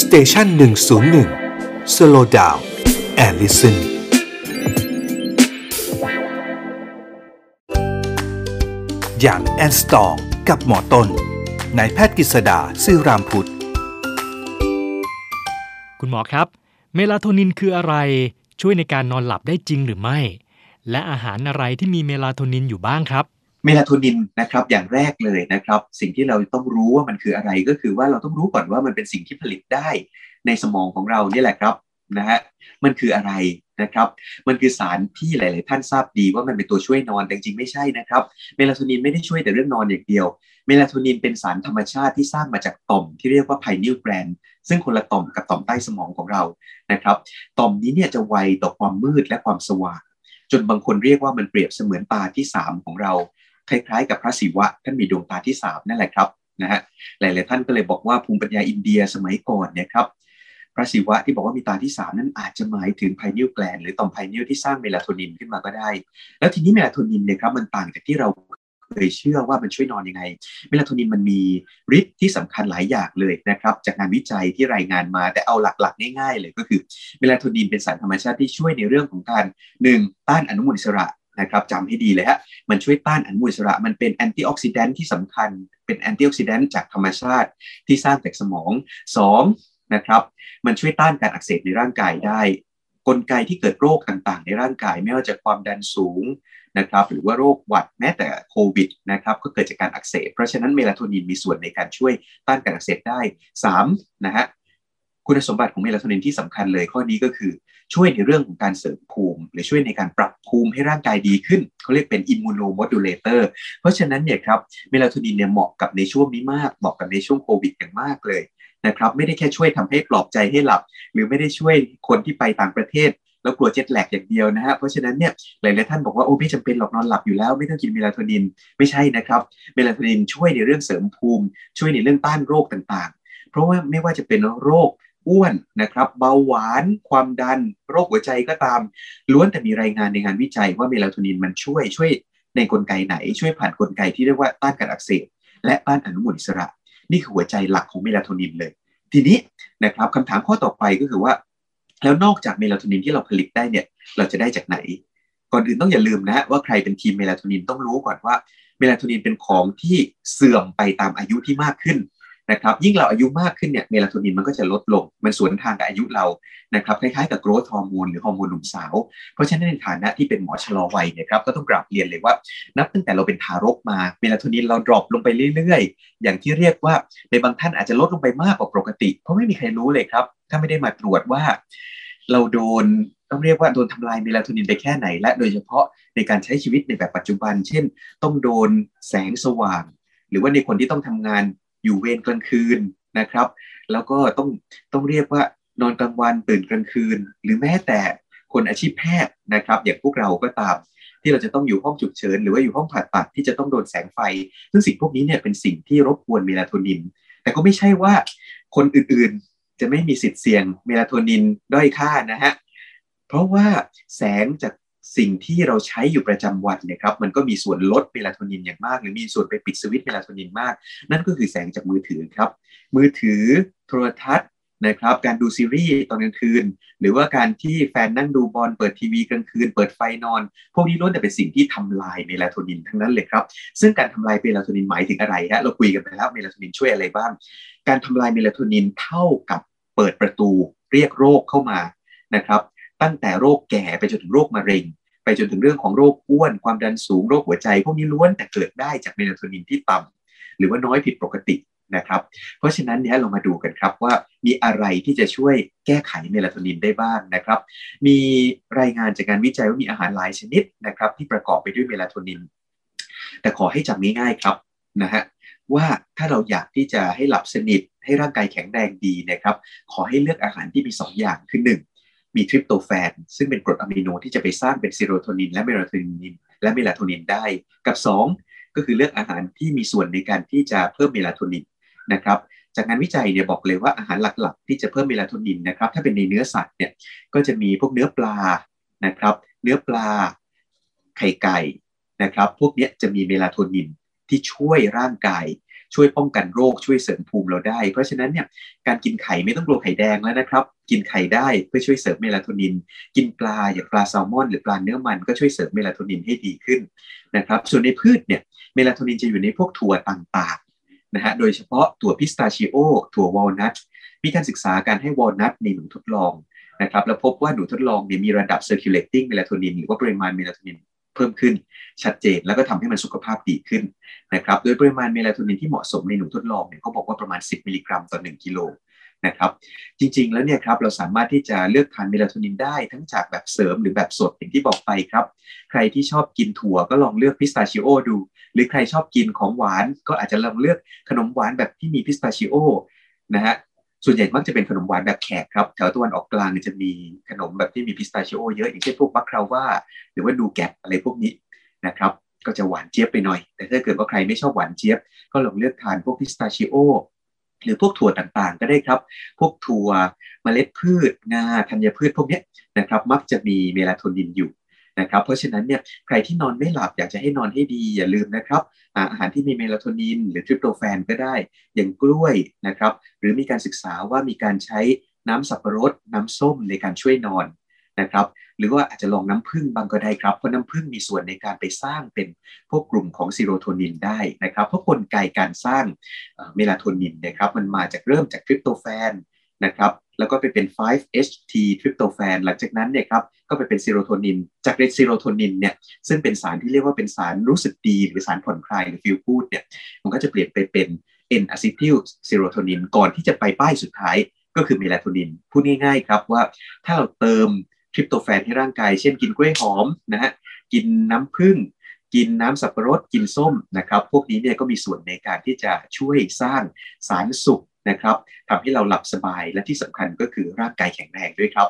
station หนึ่งศูนย์หนึ่ง slow down and listen young and strong กับหมอต้นนายแพทย์กฤษดาซื่อรามพุทธ คุณหมอครับ เมลาโทนินคืออะไร ช่วยในการนอนหลับได้จริงหรือไม่ และอาหารอะไรที่มีเมลาโทนินอยู่บ้างครับ เมลาโทนินนะครับอย่างแรกเลยนะครับ สิ่งที่เราต้องรู้ว่ามันคืออะไรก็คือว่าเราต้องรู้ก่อนว่ามันเป็นสิ่งที่ผลิตได้ในสมองของเรานี่แหละครับนะฮะมันคืออะไรนะครับมันคือสารที่หลาย ๆ ท่านทราบดีว่ามันเป็นตัวช่วยนอนแต่จริงๆไม่ใช่นะครับเมลาโทนินไม่ได้ช่วยแต่เรื่องนอนอย่างเดียว เมลาโทนินเป็นสารธรรมชาติที่สร้างมาจากต่อมที่เรียกว่า pineal gland ซึ่งคนละต่อมกับต่อมใต้สมองของเรานะครับต่อมนี้เนี่ยจะไวต่อความมืดและความสว่างจนบางคนเรียกว่ามันเปรียบเสมือนตาที่ 3 ของเรา คล้ายๆ กับพระศิวะท่านมีดวงตาที่3นั่นแหละครับนะฮะหลายๆท่านก็เลยบอกว่าภูมิปัญญาอินเดียสมัยก่อนเนี่ยครับพระศิวะที่บอกว่ามีตาที่3นั้นอาจจะหมายถึง pineal gland หรือต่อม pineal ที่สร้างเมลาโทนินขึ้นมาก็ได้ แล้วทีนี้เมลาโทนินเนี่ยครับมันต่างจากที่เราเคยเชื่อว่ามันช่วยนอนยังไง เมลาโทนินมันมีฤทธิ์ที่สำคัญหลายอย่างเลยนะครับ จากงานวิจัยที่รายงานมาแต่เอาหลักๆ ง่ายๆ เลยก็คือเมลาโทนินเป็นสารธรรมชาติที่ช่วยในเรื่องของการ 1. ต้านอนุมูลอิสระ นะครับจำให้ดีเลยฮะมันช่วยต้านอนุมูลอิสระ มันเป็น antioxidant ที่สำคัญ เป็น antioxidant จากธรรมชาติที่สร้างจากสมอง 2. นะครับมันช่วยต้านการอักเสบในร่างกายได้กลไกที่เกิดโรคต่างๆ ในร่างกายไม่ว่าจะความดันสูงนะครับหรือว่าโรคหวัดแม้แต่โควิดนะครับก็เกิดจากการอักเสบ เพราะฉะนั้นเมลาโทนินมีส่วนในการช่วยต้านการอักเสบได้3นะฮะ คุณสมบัติของเมลาโทนินที่สำคัญเลยข้อนี้ก็คือช่วยในเรื่องของการเสริมภูมิ หรือช่วยในการปรับภูมิให้ร่างกายดีขึ้นเขาเรียกเป็น immunomodulator เพราะฉะนั้นเนี่ยครับเมลาโทนินเนี่ยเหมาะกับในช่วงนี้มากเหมาะกับในช่วงโควิดอย่างมากเลยนะครับไม่ได้แค่ช่วยทำให้ปลอบใจให้หลับ หรือไม่ได้ช่วยคนที่ไปต่างประเทศแล้วกลัว jet lag อย่างเดียวนะฮะ เพราะฉะนั้นเนี่ยหลายๆท่านบอกว่าโอ้ไม่จำเป็นหรอกนอนหลับอยู่แล้วไม่ต้องกินเมลาโทนินไม่ใช่นะครับเมลาโทนินช่วยในเรื่องเสริมภูมิ ช่วยในเรื่องต้านโรคต่างๆ เพราะว่าไม่ว่าจะเป็นโรค อ้วนนะครับเบาหวานความดัน โรคหัวใจก็ตาม ล้วนแต่มีรายงานในงานวิจัยว่าเมลาโทนินมันช่วยช่วยในกลไกไหน ช่วยผ่านกลไกที่เรียกว่าต้านการอักเสบและต้านอนุมูลอิสระ นี่คือหัวใจหลักของเมลาโทนินเลย ทีนี้นะครับคำถามข้อต่อไปก็คือว่า แล้วนอกจากเมลาโทนินที่เราผลิตได้เนี่ยเราจะได้จากไหน ก่อนอื่นต้องอย่าลืมนะว่าใครเป็นทีมเมลาโทนินต้องรู้ก่อนว่าเมลาโทนินเป็นของที่เสื่อมไปตามอายุที่มากขึ้น นะครับยิ่งเราอายุมากขึ้นเนี่ยเมลาโทนินมันก็จะลดลง มันสวนทางกับอายุเรานะครับคล้ายๆกับ growth hormone หรือฮอร์โมนหนุ่มสาว เพราะฉะนั้นในฐานะที่เป็นหมอชะลอวัยเนี่ยครับก็ต้องกราบเรียนเลยว่า นับตั้งแต่เราเป็นทารกมาเมลาโทนินเรา drop ลงไปเรื่อยๆ อย่างที่เรียกว่าในบางท่านอาจจะลดลงไปมากกว่าปกติ เพราะไม่มีใครรู้เลยครับ ถ้าไม่ได้มาตรวจว่า เราโดนต้องเรียกว่าโดนทำลายเมลาโทนินไปแค่ไหน และโดยเฉพาะในการใช้ชีวิตในแบบปัจจุบัน เช่น ต้องโดนแสงสว่าง หรือว่าในคนที่ต้องทำงาน อยู่เวรกลางคืนนะครับ แล้วก็ต้องต้องเรียกว่านอนกลางวันตื่นกลางคืน หรือแม้แต่คนอาชีพแพทย์นะครับ อย่างพวกเราก็ตาม ที่เราจะต้องอยู่ห้องฉุกเฉิน หรือว่าอยู่ห้องผ่าตัดที่จะต้องโดนแสงไฟ ซึ่งสิ่งพวกนี้เนี่ยเป็นสิ่งที่รบกวนเมลาโทนิน แต่ก็ไม่ใช่ว่าคนอื่นๆจะไม่มีสิทธิ์เสี่ยงเมลาโทนินด้อยค่านะฮะเพราะว่าแสงจาก สิ่งที่เราใช้อยู่ประจำวันเนี่ยครับมันก็มีส่วนลดเมลาโทนินอย่างมาก หรือมีส่วนไปปิดสวิตช์เมลาโทนินมาก นั่นก็คือแสงจากมือถือครับมือถือโทรทัศน์นะครับการดูซีรีส์ตอนกลางคืน หรือว่าการที่แฟนนั่งดูบอลเปิดทีวีกลางคืน เปิดไฟนอน พวกนี้ล้วนแต่เป็นสิ่งที่ทำลายเมลาโทนินทั้งนั้นเลยครับ ซึ่งการทำลายเมลาโทนินหมายถึงอะไรฮะเราคุยกันไปแล้วเมลาโทนินช่วยอะไรบ้าง การทำลายเมลาโทนินเท่ากับเปิดประตูเรียกโรคเข้ามานะครับ ตั้งแต่โรคแก่ไปจนถึงโรคมะเร็ง ไปจนถึงเรื่องของโรคอ้วน ความดันสูงโรคหัวใจ พวกนี้ล้วนแต่เกิดได้จากเมลาโทนินที่ต่ำหรือว่าน้อยผิดปกตินะครับ เพราะฉะนั้นเนี้ยเรามาดูกันครับว่ามีอะไรที่จะช่วยแก้ไขเมลาโทนินได้บ้างนะครับ มีรายงานจากการวิจัยว่ามีอาหารหลายชนิดนะครับที่ประกอบไปด้วยเมลาโทนิน แต่ขอให้จำง่ายๆครับนะฮะว่าถ้าเราอยากที่จะให้หลับสนิทให้ร่างกายแข็งแรงดีนะครับ ขอให้เลือกอาหารที่มี 2 อย่างคือ 1 มีทริปโตแฟนซึ่งเป็นกรดอะมิโนที่จะไปสร้างเป็นซีโรโทนินและเมลาโทนิน และเมลาโทนินได้ กับ 2 ก็คือเลือกอาหารที่มีส่วนในการที่จะเพิ่มเมลาโทนินนะครับจากงานวิจัยเนี่ยบอกเลยว่าอาหารหลักๆ ที่จะเพิ่มเมลาโทนินนะครับถ้าเป็นในเนื้อสัตว์เนี่ยก็จะมีพวกเนื้อปลานะครับ เนื้อปลาไข่ไก่นะครับ พวกนี้จะมีเมลาโทนินที่ช่วยร่างกาย ช่วยป้องกันโรคช่วยเสริมภูมิเราได้ เพราะฉะนั้นเนี่ยการกินไข่ไม่ต้องกลัวไข่แดงแล้วนะครับ กินไข่ได้เพื่อช่วยเสริมเมลาโทนิน กินปลาอย่างปลาแซลมอน หรือปลาเนื้อมันก็ช่วยเสริมเมลาโทนินให้ดีขึ้นนะครับส่วนในพืชเนี่ยเมลาโทนินจะอยู่ในพวกถั่วต่างๆนะฮะโดยเฉพาะถั่วพิสตาชิโอถั่ววอลนัทมีการศึกษาการให้วอลนัทในหนูทดลองนะครับแล้วพบว่าหนูทดลองเนี่ยมีระดับ circulating melatonin หรือว่าปริมาณเมลาโทนิน เพิ่มขึ้นชัดเจน แล้วก็ทำให้มันสุขภาพดีขึ้นนะครับโดยปริมาณเมลาโทนินที่เหมาะสมในหนูทดลองเนี่ยเขาบอกว่าประมาณ 10 มิลลิกรัมต่อ 1 กิโลนะครับจริงๆแล้วเนี่ยครับเราสามารถที่จะเลือกทานเมลาโทนินได้ทั้งจากแบบเสริมหรือแบบสดอย่างที่บอกไปครับ ใครที่ชอบกินถั่วก็ลองเลือกพิสตาชิโอดู หรือใครชอบกินของหวานก็อาจจะลองเลือกขนมหวานแบบที่มีพิสตาชิโอนะฮะ ส่วนใหญ่มักจะเป็นขนมหวานแบบแขกครับ แถวตะวันออกกลางจะมีขนมแบบที่มีพิสตาชิโอเยอะ อย่างเช่นพวกบัคคาว่า หรือว่าดูแกะอะไรพวกนี้นะครับ ก็จะหวานเจี๊ยบไปหน่อย แต่ถ้าเกิดว่าใครไม่ชอบหวานเจี๊ยบ ก็ลองเลือกทานพวกพิสตาชิโอหรือพวกถั่วต่างๆ ก็ได้ครับ พวกถั่วเมล็ดพืชงาธัญพืชพวกนี้นะครับ มักจะมีเมลาโทนินอยู่ นะครับเพราะฉะนั้นเนี่ยใครที่นอนไม่หลับอยากจะให้นอนให้ดีอย่าลืมนะครับอาหารที่มีเมลาโทนิน หรือทริปโตแฟนก็ได้ อย่างกล้วยนะครับหรือมีการศึกษาว่ามีการใช้น้ำสับปะรด น้ำส้มในการช่วยนอนนะครับหรือว่าอาจจะลองน้ำผึ้งบางก็ได้ครับ เพราะน้ำผึ้งมีส่วนในการไปสร้างเป็นพวกกลุ่มของซีโรโทนินได้นะครับเพราะกลไกการสร้างเมลาโทนินนะครับมันมาจากเริ่มจากทริปโตแฟน นะครับแล้วก็ไปเป็น 5-HT ทริปโตแฟนหลังจากนั้นเนี่ยครับก็ไปเป็นซีโรโทนิน จากเรซีโรโทนินเนี่ยซึ่งเป็นสารที่เรียกว่าเป็นสารรู้สึกดี หรือสารผ่อนคลายหรือ feel good เนี่ยมันก็จะเปลี่ยนไปเป็น N อะซิทิลซีโรโทนินก่อนที่จะไปปลายสุดท้ายก็คือเมลาโทนิน พูดง่ายๆครับว่าถ้าเราเติมทริปโตแฟนให้ร่างกาย เช่นกินกล้วยหอมนะฮะกินน้ำผึ้งกินน้ำสับปะรดกินส้มนะครับ พวกนี้เนี่ยก็มีส่วนในการที่จะช่วยสร้างสารสุข นะครับทำให้เราหลับสบายและที่สำคัญก็คือร่างกายแข็งแรงด้วยครับ